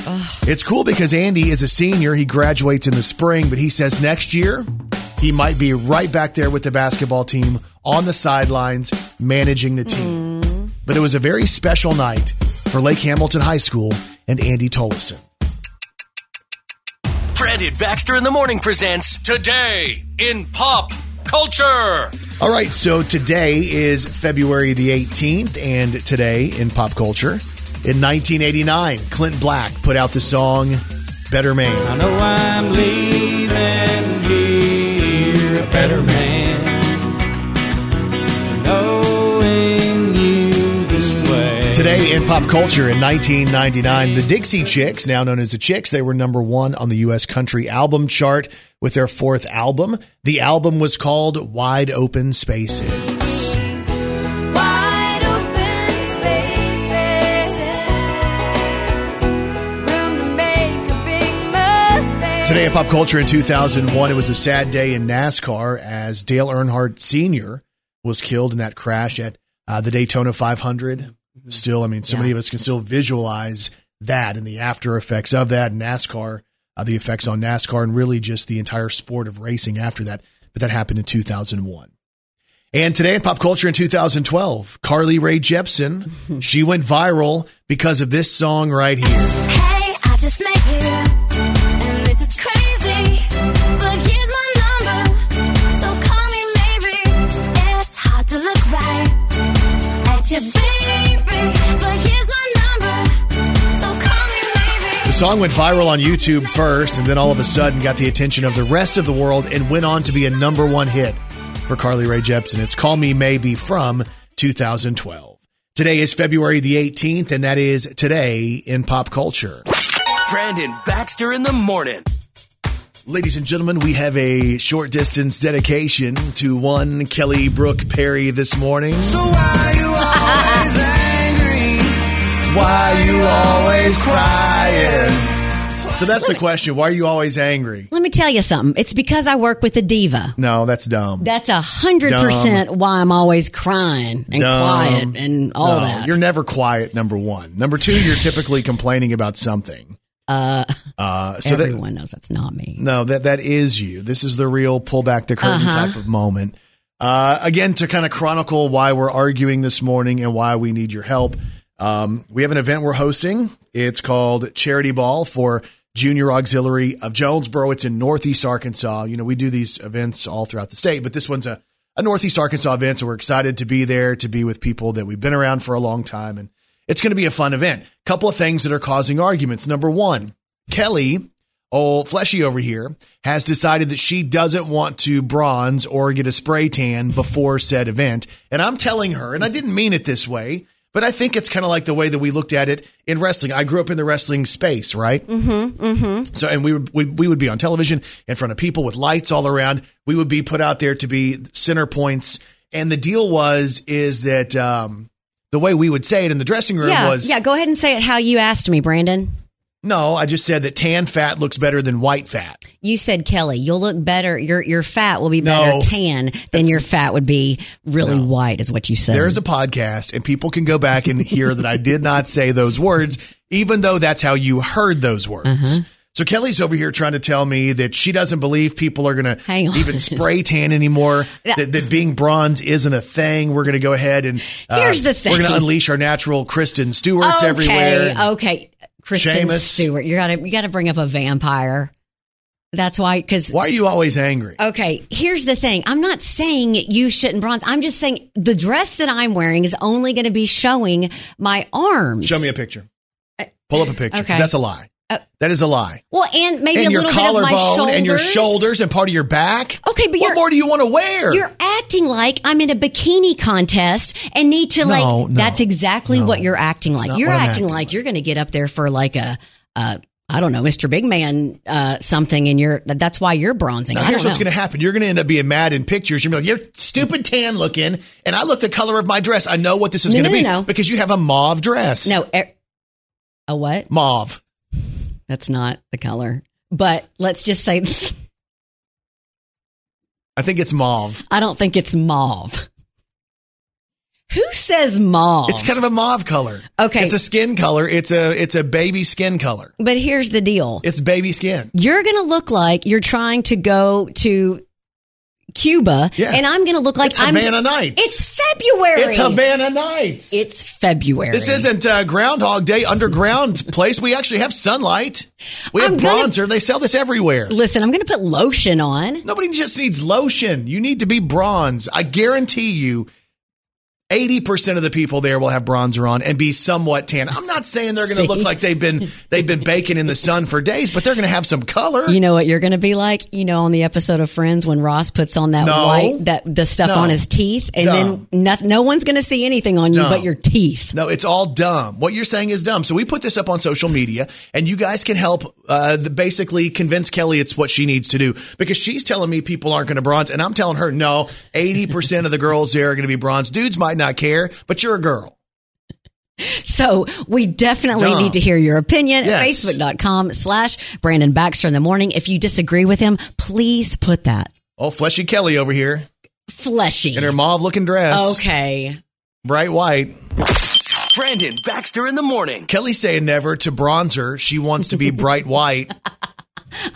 it's cool because Andy is a senior. He graduates in the spring, but he says next year he might be right back there with the basketball team on the sidelines managing the team. Mm-hmm. But it was a very special night for Lake Hamilton High School and Andy Tolleson. Brandon Baxter in the morning presents Today in Pop Culture. All right, so today is February the 18th, and today in pop culture, in 1989, Clint Black put out the song Better Man. I know I'm leaving here a better man. Pop culture in 1999, the Dixie Chicks, now known as the Chicks, they were number one on the U.S. country album chart with their fourth album. The album was called Wide Open Spaces. Wide open spaces, room to make a big mistake. Today in pop culture in 2001, it was a sad day in NASCAR as Dale Earnhardt Sr. was killed in that crash at uh, the Daytona 500. Still, I mean, so many of us can still visualize that and the after effects of that, NASCAR, uh, the effects on NASCAR, and really just the entire sport of racing after that. But that happened in 2001. And today in pop culture in 2012, Carly Rae Jepsen, she went viral because of this song right here. Hey, I just met you, and this is crazy. But here's my number, so call me maybe. It's hard to look right at your song went viral on YouTube first, and then all of a sudden got the attention of the rest of the world and went on to be a number one hit for Carly Rae Jepsen. It's Call Me Maybe from 2012. Today is February the 18th, and that is today in pop culture. Brandon Baxter in the morning. Ladies and gentlemen, we have a short distance dedication to one Kelly Brooke Perry this morning. So Why you always crying? So that's the question. Why are you always angry? Let me tell you something. It's because I work with a diva. No, that's dumb. That's a hundred percent why I'm always crying and Dumb. quiet and all No, that. You're never quiet, number one. Number two, you're typically complaining about something. uh, Uh, so that, everyone knows that's not me. no, that that is you. This is the real pull back the curtain Uh-huh. type of moment. Uh, again, to kind of chronicle why we're arguing this morning and why we need your help. Um, we have an event we're hosting. It's called Charity Ball for Junior Auxiliary of Jonesboro. It's in Northeast Arkansas. You know, we do these events all throughout the state, but this one's a, a Northeast Arkansas event. So we're excited to be there, to be with people that we've been around for a long time. And it's going to be a fun event. Couple of things that are causing arguments. Number one, Kelly, old fleshy over here, has decided that she doesn't want to bronze or get a spray tan before said event. And I'm telling her, and I didn't mean it this way, but I think it's kind of like the way that we looked at it in wrestling. I grew up in the wrestling space, right? Mm-hmm. Mm-hmm. So, and we would we, we would be on television in front of people with lights all around. We would be put out there to be center points. And the deal was is that um, the way we would say it in the dressing room Yeah, was yeah. Go ahead and say it how you asked me, Brandon. No. I just said that tan fat looks better than white fat. You said Kelly, you'll look better. Your your fat will be better No. tan than your fat would be really white, is what you said. There's a podcast, and people can go back and hear that I did not say those words, even though that's how you heard those words. Uh-huh. So Kelly's over here trying to tell me that she doesn't believe people are going to even spray tan anymore. that, that being bronze isn't a thing. We're going to go ahead and uh, Here's the thing. We're going to unleash our natural Kristen Stewart's okay, everywhere. Okay, Kristen Seamus. Stewart, you got to you got to bring up a vampire. That's why, because Why are you always angry? Okay, here's the thing. I'm not saying you shouldn't bronze. I'm just saying the dress that I'm wearing is only going to be showing my arms. Show me a picture. Uh, Pull up a picture. okay. that's a lie. Uh, that is a lie. Well, and maybe and a your little bit of my collarbone shoulders. and your shoulders and part of your back. Okay, but what more do you want to wear? You're acting like I'm in a bikini contest and need to like. No, no, that's exactly no. what you're acting like. You're acting acting like like. you're going to get up there for like a, uh, don't know, Mr. Big Man, uh, something, and you're that's why you're bronzing. Now, here's what's going to happen. You're going to end up being mad in pictures. You're going to be like, you're stupid tan looking. And I look the color of my dress. I know what this is No, going to no, be no, no. because you have a mauve dress. No, er, a what? Mauve. That's not the color. But let's just say I think it's mauve. I don't think it's mauve. Who says mauve? It's kind of a mauve color. Okay. It's a skin color. It's a it's a baby skin color. but here's the deal. It's baby skin. You're going to look like you're trying to go to Cuba, Yeah. and I'm going to look like It's I'm. Havana Nights. It's February. It's Havana Nights. It's February. this isn't uh, Groundhog Day underground place. We actually have sunlight. We have I'm gonna- bronzer. They sell this everywhere. Listen, I'm going to put lotion on. Nobody just needs lotion. You need to be bronze. I guarantee you, 80% of the people there will have bronzer on and be somewhat tan. I'm not saying they're going to look like they've been they've been baking in the sun for days, but they're going to have some color. You know what you're going to be like? You know, on the episode of Friends when Ross puts on that No. white, that the stuff No. on his teeth, and Dumb. then no, no one's going to see anything on you but your teeth. No, it's all dumb. What you're saying is dumb. So we put this up on social media, and you guys can help uh, the, basically convince Kelly it's what she needs to do because she's telling me people aren't going to bronze, and I'm telling her no. Eighty percent of the girls there are going to be bronze. Dudes might not care, but you're a girl. So we definitely need to hear your opinion. Yes. Facebook.com slash Brandon Baxter in the morning. If you disagree with him, please put that Oh, fleshy Kelly over here fleshy. in her mauve-looking dress, Okay. bright white. Brandon Baxter in the morning. Kelly saying never to bronzer. She wants to be bright white.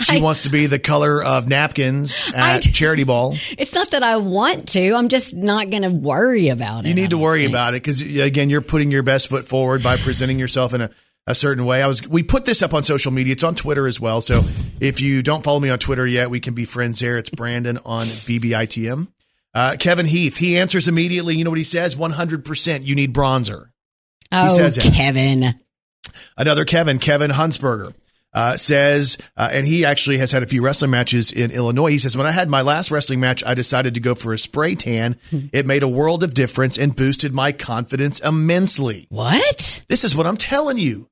She wants to be the color of napkins at I- charity ball. It's not that I want to. I'm just not going to worry about it. You need to worry think. about it because again, you're putting your best foot forward by presenting yourself in a, a certain way. I was we put this up on social media. It's on Twitter as well. So if you don't follow me on Twitter yet, we can be friends there. It's Brandon on BBITM. Uh, Kevin Heath, he answers immediately. You know what he says? 100% you need bronzer. Oh, says that. Kevin. Another Kevin, Kevin Hunsberger, uh, says, uh, and he actually has had a few wrestling matches in Illinois. He says, when I had my last wrestling match, I decided to go for a spray tan. It made a world of difference and boosted my confidence immensely. What? This is what I'm telling you.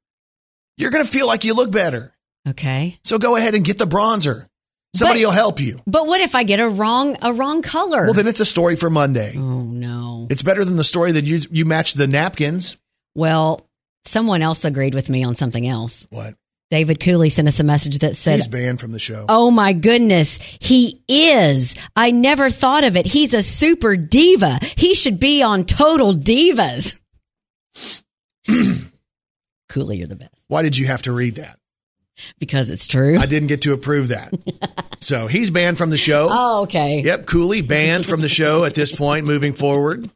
You're going to feel like you look better. Okay. So go ahead and get the bronzer. Somebody But- will help you. But what if I get a wrong a wrong color? Well, then it's a story for Monday. oh no. It's better than the story that you you matched the napkins. Well, someone else agreed with me on something else. What? David Cooley sent us a message that said, He's banned from the show. Oh my goodness, he is. I never thought of it. He's a super diva. He should be on Total Divas. Cooley, you're the best Why did you have to read that? because it's true. I didn't get to approve that. so he's banned from the show. oh, okay. Yep, Cooley banned from the show at this point moving forward.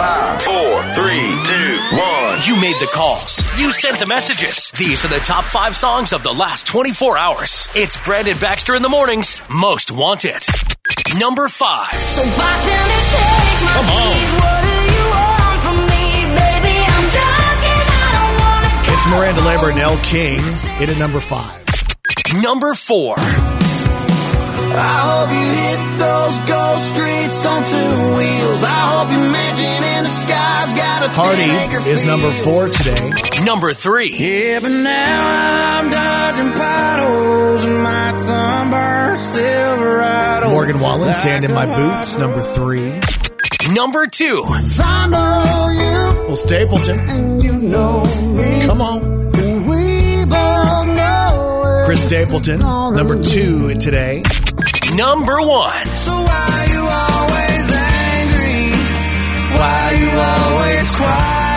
Five, four, three, two, one. You made the calls. You sent the messages. These are the top five songs of the last 24 hours. It's Brandon Baxter in the mornings. Most wanted. Number five. So bartender, take my keys. What do you want from me, baby? I'm drunk and I don't wanna It's. Miranda Lambert and Elle King in at number five. Number four. I hope you hit those ghost streets on two wheels. I hope your mansion in the sky's got a Hardy is number four today. Number three. Yeah, but now I'm dodging potholes in my sunburned Silverado. Morgan Wallen, Sand in My Boots, number three. Number two. I know you Well, Stapleton, and you know me. come on. Chris Stapleton, number two today. Number one. So why you always angry? Why you always quiet?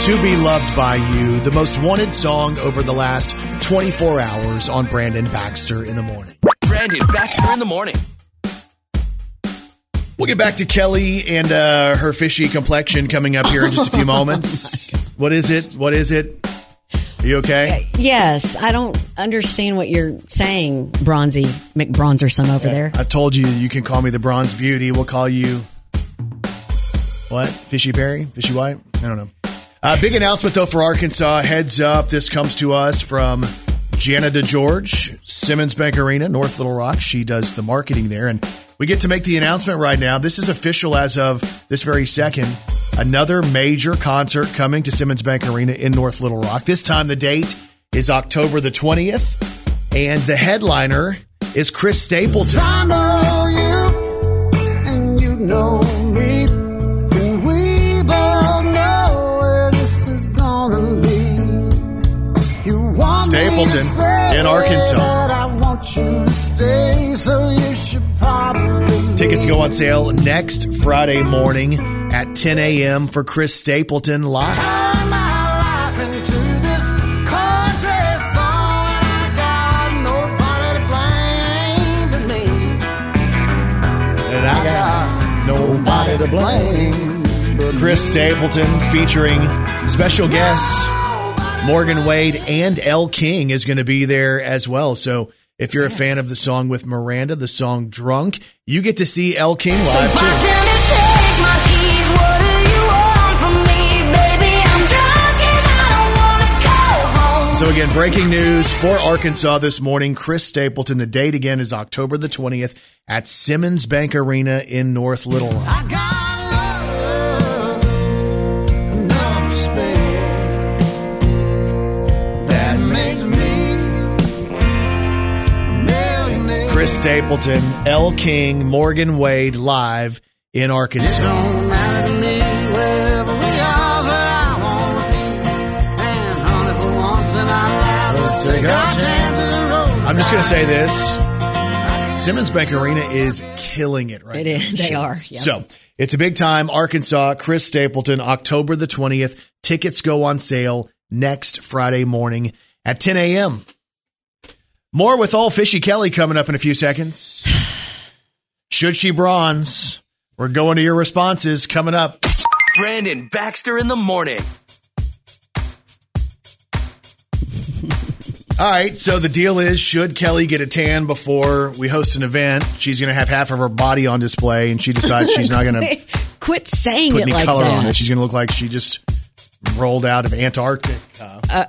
To Be Loved by You, the most wanted song over the last 24 hours on Brandon Baxter in the morning. Brandon Baxter in the morning. We'll get back to Kelly and uh, her fishy complexion coming up here in just a few moments. What is it? What is it? Are you okay? Yes, I don't understand what you're saying, Bronzy McBronzerson over there. I told you you can call me the Bronze Beauty. We'll call you what? Fishy Perry? Fishy White? I don't know. Uh, big announcement though for Arkansas. Heads up! This comes to us from Jana DeGeorge, Simmons Bank Arena, North Little Rock. She does the marketing there, and we get to make the announcement right now. This is official as of this very second. Another major concert coming to Simmons Bank Arena in North Little Rock. This time the date is October the twentieth, and the headliner is Chris Stapleton. Stapleton in Arkansas. Tickets go on sale next Friday morning at 10 a.m. for Chris Stapleton live. And I got nobody to blame. Chris Stapleton featuring special guests Morgan Wade and Elle King is going to be there as well. So if you're a fan of the song with Miranda, the song Drunk, you get to see Elle King live too. Why don't you take my keys? What do you want from me, baby? I'm drunk and I don't wanna go home. So again, breaking news for Arkansas this morning. Chris Stapleton. The date again is October the 20th at Simmons Bank Arena in North Little Rock. Stapleton, Elle King, Morgan Wade live in Arkansas. Don't matter to me wherever we are, but I wanna be. And honey, for once in our lives, let's take our chances and roll. I'm just going to say this. Simmons Bank Arena is killing it right It now. is. They are, yeah. So it's a big time. Arkansas, Chris Stapleton, October the 20th. Tickets go on sale next Friday morning at 10 a.m. More with all Fishy Kelly coming up in a few seconds. Should she bronze? We're going to your responses coming up. Brandon Baxter in the morning. All right, so the deal is should Kelly get a tan before we host an event, she's going to have half of her body on display and she decides she's not going to Quit saying put it any like color that. on it. She's going to look like she just rolled out of Antarctica. Uh,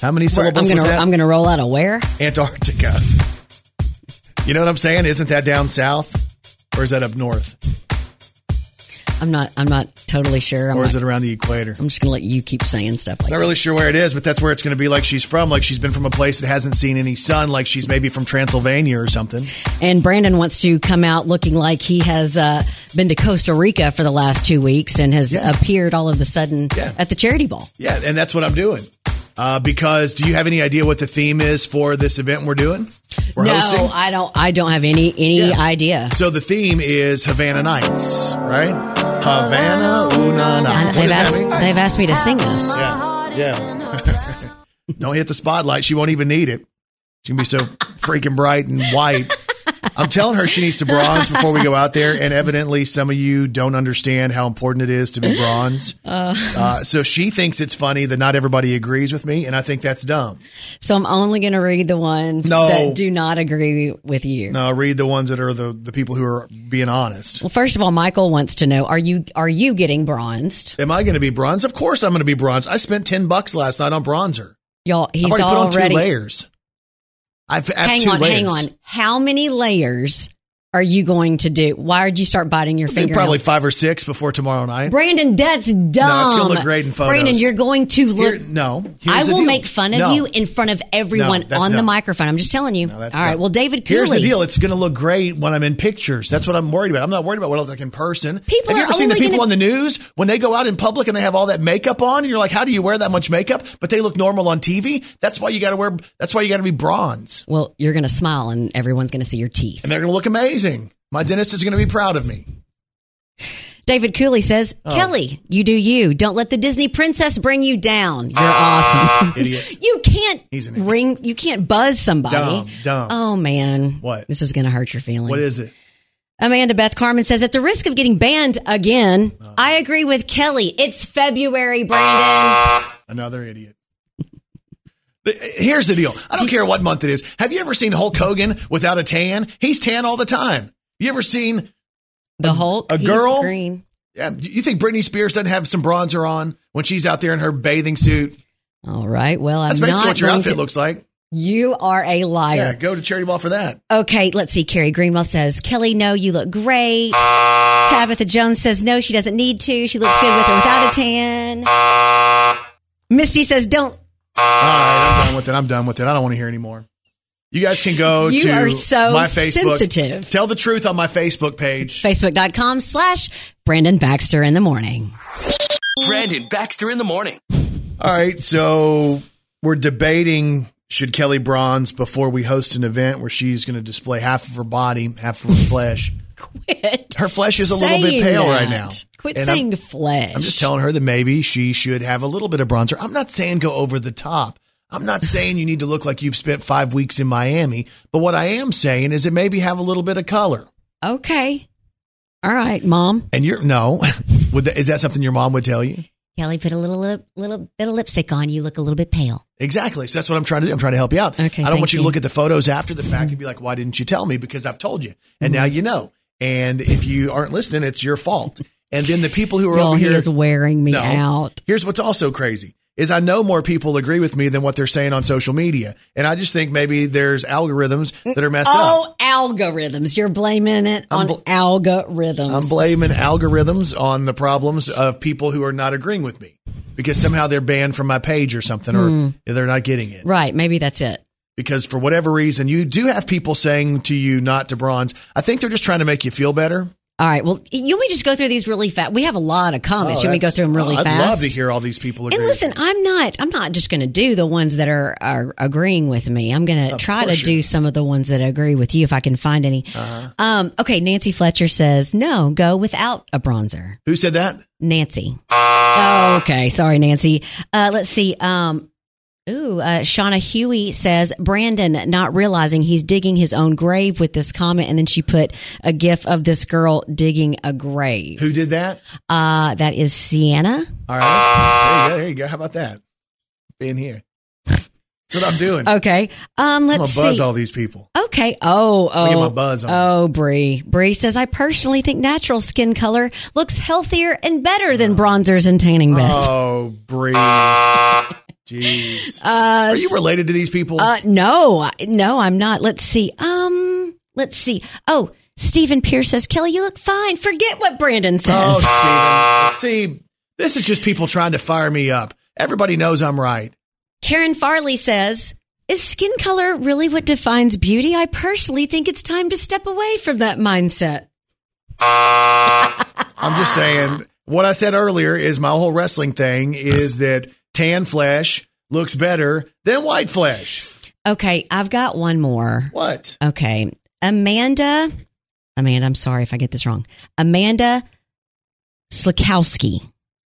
How many I'm syllables gonna was that? I'm gonna roll out a where? Antarctica. You know what I'm saying? Isn't that down south, or is that up north, I'm not I'm not totally sure. I'm, or is not- it around the equator? I'm just gonna let you keep saying stuff like Not that. really sure where it is, but that's where it's going to be. Like she's from, like she's been from a place that hasn't seen any sun, like she's maybe from Transylvania or something. And Brandon wants to come out looking like he has uh, been to Costa Rica for the last two weeks and has Yeah. appeared all of a sudden Yeah. at the charity ball. Yeah, and that's what I'm doing. Uh, because do you have any idea what the theme is for this event we're doing? We're no, hosting. I don't. I don't have any any Yeah. idea. So the theme is Havana Nights, right? Havana, ooh, na, na. They've asked they've asked me to sing this. Yeah, yeah. Don't hit the spotlight. She won't even need it. She can be so freaking bright and white. I'm telling her she needs to bronze before we go out there, and evidently some of you don't understand how important it is to be bronze. Uh, so she thinks it's funny that not everybody agrees with me, and I think that's dumb. So I'm only going to read the ones No. that do not agree with you. No, read the ones that are the, the people who are being honest. Well, first of all, Michael wants to know: Are you are you getting bronzed? Am I going to be bronze? Of course I'm going to be bronze. I spent 10 bucks last night on bronzer. Y'all, he's I've already put on already. two layers. I've, hang on, hang on. How many layers are you going to do? Why did you start biting your finger? Probably five or six before tomorrow night. Brandon, that's dumb. No, it's gonna look great in photos. Brandon, you're going to look. Here- no, I will make fun of No. you in front of everyone No, on the microphone. I'm just telling you. All that's right. Well, David Cooley. Here's the deal. It's going to look great when I'm in pictures. That's what I'm worried about. I'm not worried about what I look like in person. People have you ever seen the people gonna- on the news when they go out in public and they have all that makeup on? And you're like, how do you wear that much makeup? But they look normal on TV. That's why you got to wear. That's why you got to be bronze, Well, you're going to smile and everyone's going to see your teeth. and they're going to look amazing. My dentist is going to be proud of me. David Cooley says, Oh. Kelly, you do you. Don't let the Disney princess bring you down. You're ah, awesome. Idiot. you can't He's an idiot. ring, you can't buzz somebody. Dumb, dumb. Oh, man. What? This is going to hurt your feelings. What is it? Amanda Beth Carmen says, at the risk of getting banned again, Oh. I agree with Kelly. It's February, Brandon. Another idiot. But uh, Here's the deal. I don't care what month it is. Have you ever seen Hulk Hogan without a tan? He's tan all the time. You ever seen The Hulk, a he's girl? green. Yeah, you think Britney Spears doesn't have some bronzer on when she's out there in her bathing suit? All right. Well, I'm That's basically what your outfit to- looks like. You are a Yeah, liar. go to charity ball for that. Okay, let's see. Carrie Greenwell says, Kelly, no, you look great. Tabitha Jones says, no, she doesn't need to. She looks good with or without a tan. Misty says, don't. All right, I'm ah. done with it. I'm done with it. I don't want to hear anymore. You guys can go You to are so my Facebook. sensitive. Tell the truth on my Facebook page. Facebook.com slash Brandon Baxter in the morning. Brandon Baxter in the morning. All right, so we're debating should Kelly bronze before we host an event where she's going to display half of her body, half of her flesh. Quit. Her flesh is a little bit pale that. right now. Quit And saying I'm, flesh. I'm just telling her that maybe she should have a little bit of bronzer. I'm not saying go over the top. I'm not saying you need to look like you've spent five weeks in Miami, but what I am saying is that maybe have a little bit of color. Okay. All right, mom. And you're no. Would that, is that something your mom would tell you? Kelly, put a little, little little bit of lipstick on. You look a little bit pale. Exactly. So that's what I'm trying to do. I'm trying to help you out. Okay, I don't want thank you to look at the photos after the fact and be mm-hmm. like, why didn't you tell me? Because I've told you. And mm-hmm. now you know. And if you aren't listening, it's your fault. And then the people who are Y'all, over he here. is wearing me No. out. Here's what's also crazy is I know more people agree with me than what they're saying on social media. And I just think maybe there's algorithms that are messed up. Oh, algorithms. You're blaming it on bl- algorithms. I'm blaming algorithms on the problems of people who are not agreeing with me because somehow they're banned from my page or something or hmm. they're not getting it. right. Maybe that's it. Because for whatever reason, you do have people saying to you not to bronze. I think they're just trying to make you feel better. All right. Well, you me just go through these really fast? We have a lot of comments. Oh, Should we go through them really oh, I'd fast? love to hear all these people agree. And listen. I'm not. I'm not just going to do the ones that are, are agreeing with me. I'm going to try to do some of the ones that agree with you if I can find any. Uh-huh. Um, okay, Nancy Fletcher says no. Go without a bronzer. Who said that? Nancy. Oh, okay. Sorry, Nancy. Uh, let's see. Um, ooh, uh, Shauna Huey says Brandon not realizing he's digging his own grave with this comment, and then she put a gif of this girl digging a grave. Who did that? Uh, that is Sienna. All right. There you go. There you go. How about that? Being here. That's what I'm doing. Okay. Um, let's gonna buzz see. all these people. Okay. Oh, me get oh, my buzz on. oh, Bree. Bree says I personally think natural skin color looks healthier and better than bronzers and tanning beds. Oh, Bree. Jeez. Uh, Are you related to these people? Uh, no, no, I'm not. Let's see. Um, let's see. Oh, Stephen Pierce says, Kelly, you look fine. Forget what Brandon says. oh, Stephen. See, this is just people trying to fire me up. Everybody knows I'm right. Karen Farley says, is skin color really what defines beauty? I personally think it's time to step away from that mindset. I'm just saying what I said earlier is my whole wrestling thing is that tan flesh looks better than white flesh. Okay, I've got one more. What? Okay. Amanda, Amanda, I'm sorry if I get this wrong. Amanda Slokowski,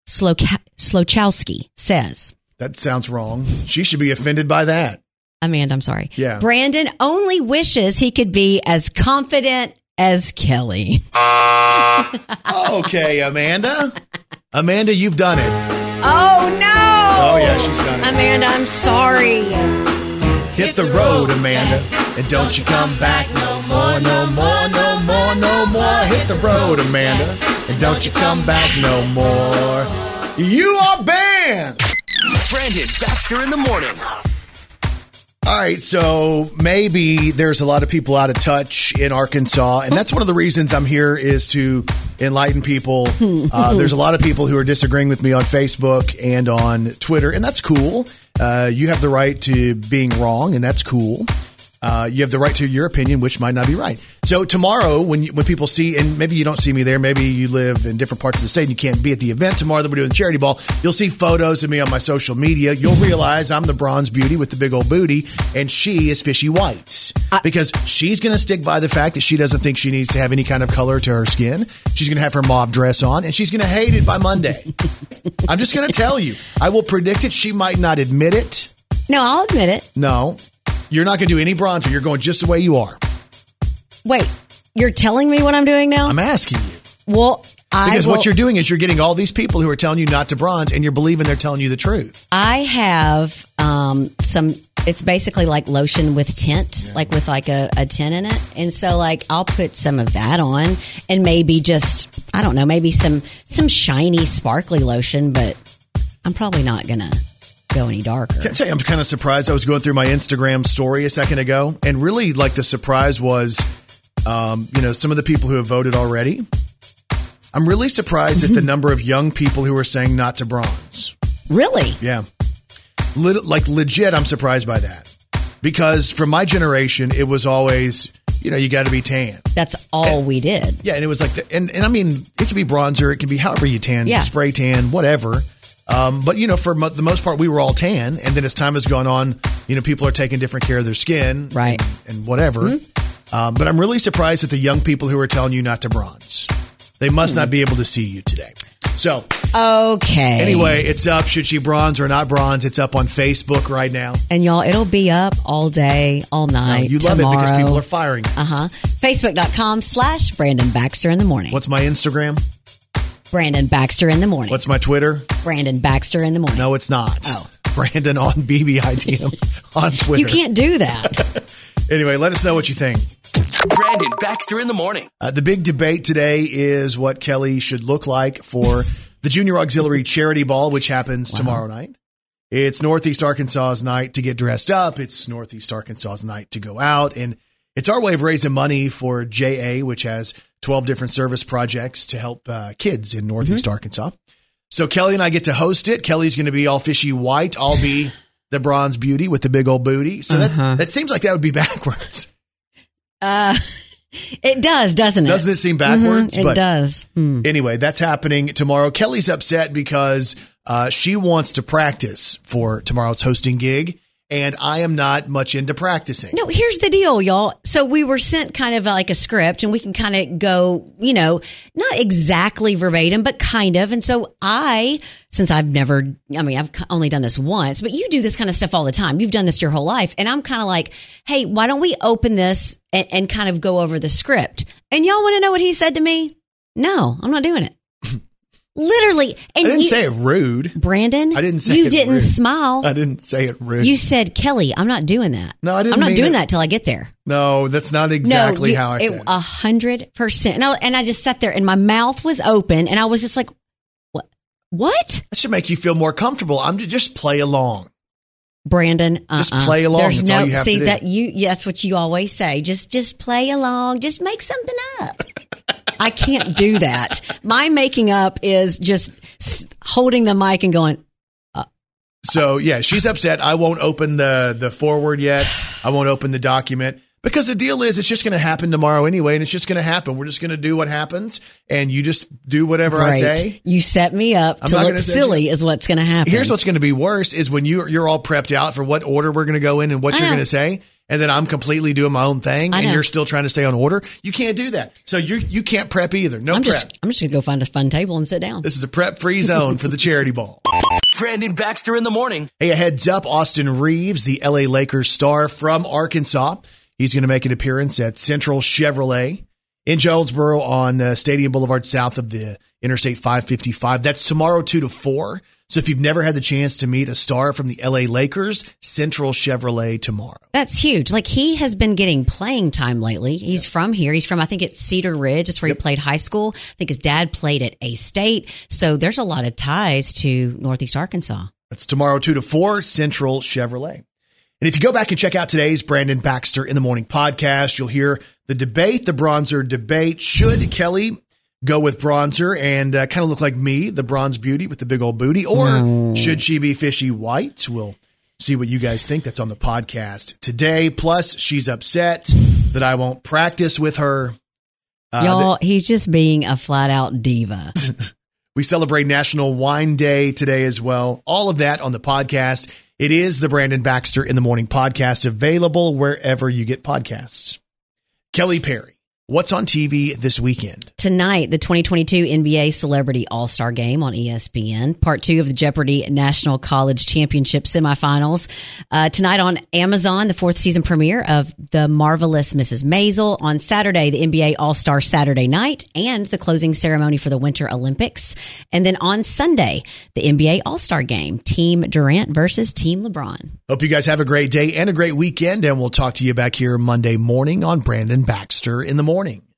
Sloka- Slochowski says, That sounds wrong. She should be offended by that. Amanda, I'm sorry. Yeah. Brandon only wishes he could be as confident as Kelly. Okay, Amanda. Amanda, you've done it. Oh no! Oh, yeah, she's done it. Amanda, I'm sorry. Hit the road, Amanda. And don't you come back no more, no more, no more, no more. Hit the road, Amanda. And don't you come back no more. You are banned. Brandon Baxter in the morning. All right, so maybe there's a lot of people out of touch in Arkansas, and that's one of the reasons I'm here is to enlighten people. Uh, there's a lot of people who are disagreeing with me on Facebook and on Twitter, and that's cool. Uh, you have the right to being wrong, and that's cool. Uh, you have the right to your opinion, which might not be right. So tomorrow, when you, when people see, and maybe you don't see me there, maybe you live in different parts of the state and you can't be at the event tomorrow that we're doing the charity ball. You'll see photos of me on my social media. You'll realize I'm the bronze beauty with the big old booty, and she is fishy white because she's going to stick by the fact that she doesn't think she needs to have any kind of color to her skin. She's going to have her mauve dress on, and she's going to hate it by Monday. I'm just going to tell you. I will predict it. She might not admit it. No, I'll admit it. No, you're not going to do any bronzer. You're going just the way you are. Wait, you're telling me what I'm doing now? I'm asking you. well, I Because will- what you're doing is you're getting all these people who are telling you not to bronze and you're believing they're telling you the truth. I have um, some. It's basically like lotion with tint, like with like a, a tint in it, and so like I'll put some of that on, and maybe just I don't know, maybe some some shiny, sparkly lotion, but I'm probably not gonna go any darker. Can I tell you, I'm kind of surprised. I was going through my Instagram story a second ago, and really, like, the surprise was, um, you know, some of the people who have voted already. I'm really surprised at the number of young people who are saying not to bronze. Really? Yeah. Lit- like, legit, I'm surprised by that. Because from my generation, it was always, you know, you got to be tan. That's all we did. Yeah, and it was like, the, and and I mean, it can be bronzer, it can be however you tan, Yeah. spray tan, whatever. Um, but you know, for mo- the most part, we were all tan, and then as time has gone on, you know, people are taking different care of their skin, Right. and, and whatever. Um, but I'm really surprised at the young people who are telling you not to bronze. They must not be able to see you today. So Okay. anyway, it's up. Should she bronze or not bronze? It's up on Facebook right now. And y'all, it'll be up all day, all night. you love tomorrow. it because people are firing. Uh huh. Facebook.com slash Brandon Baxter in the morning. What's my Instagram? Brandon Baxter in the morning. What's my Twitter? Brandon Baxter in the morning. No, it's not. Oh. Brandon on BBITM on Twitter. You can't do that. Anyway, let us know what you think. Brandon Baxter in the morning. Uh, the big debate today is what Kelly should look like for the Junior Auxiliary Charity Ball, which happens tomorrow night. It's Northeast Arkansas's night to get dressed up. It's Northeast Arkansas's night to go out. And it's our way of raising money for JA, which has 12 different service projects to help uh, kids in Northeast Arkansas. So Kelly and I get to host it. Kelly's going to be all fishy white. I'll be the bronze beauty with the big old booty. So that, that seems like that would be backwards. uh, it does, doesn't it? Doesn't it seem backwards? Mhm, it But- does. Hmm. Anyway, that's happening tomorrow. Kelly's upset because uh, she wants to practice for tomorrow's hosting gig, and I am not much into practicing. No, here's the deal, y'all. So we were sent kind of like a script and we can kind of go, you know, not exactly verbatim, but kind of. And so I, since I've never, I mean, I've only done this once, but you do this kind of stuff all the time. You've done this your whole life. And I'm kind of like, hey, why don't we open this and, and kind of go over the script? And y'all want to know what he said to me? No, I'm not doing it. Literally. And I didn't you- say it rude. Brandon, I didn't say you didn't rude. smile. I didn't say it rude. you said, Kelly, I'm not doing that. No, I didn't I'm not doing it. that till I get there. no, that's not exactly you- how I said it. A hundred percent. And I, and I just sat there and my mouth was open and I was just like, what? What? that should make you feel more comfortable. I'm to just play along. Brandon, uh-uh. Just play along. There's That's no all you have see to do. that you. Yeah, that's what you always say. Just just play along. Just make something up. I can't do that. My making up is just holding the mic and going. Uh. So yeah, she's upset. I won't open the the forward yet. I won't open the document because the deal is it's just going to happen tomorrow anyway, and it's just going to happen. We're just going to do what happens, and you just do whatever I say. You set me up I'm to look silly. Is what's going to happen. Here's what's going to be worse is when you you're all prepped out for what order we're going to go in and what I you're going to say, and then I'm completely doing my own thing, and you're still trying to stay on order. You can't do that. So you you can't prep either. No I'm prep. just I'm just going to go find a fun table and sit down. this is a prep free zone for the charity ball. Brandon Baxter in the morning. Hey, a heads up, Austin Reaves, the LA Lakers star from Arkansas. He's going to make an appearance at Central Chevrolet in Jonesboro on uh, Stadium Boulevard south of the Interstate 555. That's tomorrow 2 to 4. So if you've never had the chance to meet a star from the LA Lakers, Central Chevrolet tomorrow. That's huge. Like he has been getting playing time lately. He's from here. He's from, I think it's Cedar Ridge. It's where he played high school. I think his dad played at A State. So there's a lot of ties to Northeast Arkansas. That's tomorrow 2 to 4, Central Chevrolet. And if you go back and check out today's Brandon Baxter in the Morning podcast, you'll hear the debate, the bronzer debate. Should Kelly go with bronzer and uh, kind of look like me, the bronze beauty with the big old booty, or should she be fishy white? We'll see what you guys think. That's on the podcast today. Plus, she's upset that I won't practice with her. Uh, Y'all, he's just being a flat out diva. We celebrate National Wine Day today as well. All of that on the podcast. It is the Brandon Baxter in the Morning podcast, available wherever you get podcasts. Kelly Perry, what's on TV this weekend? Tonight, the 2022 NBA Celebrity All Star Game on ESPN, part two of the Jeopardy National College Championship semifinals. Uh, tonight on Amazon, the fourth season premiere of The Marvelous Mrs. Maisel. On Saturday, the NBA All Star Saturday night and the closing ceremony for the Winter Olympics. And then on Sunday, the NBA All Star Game, Team Durant versus Team LeBron. Hope you guys have a great day and a great weekend, and we'll talk to you back here Monday morning on Brandon Baxter in the Morning.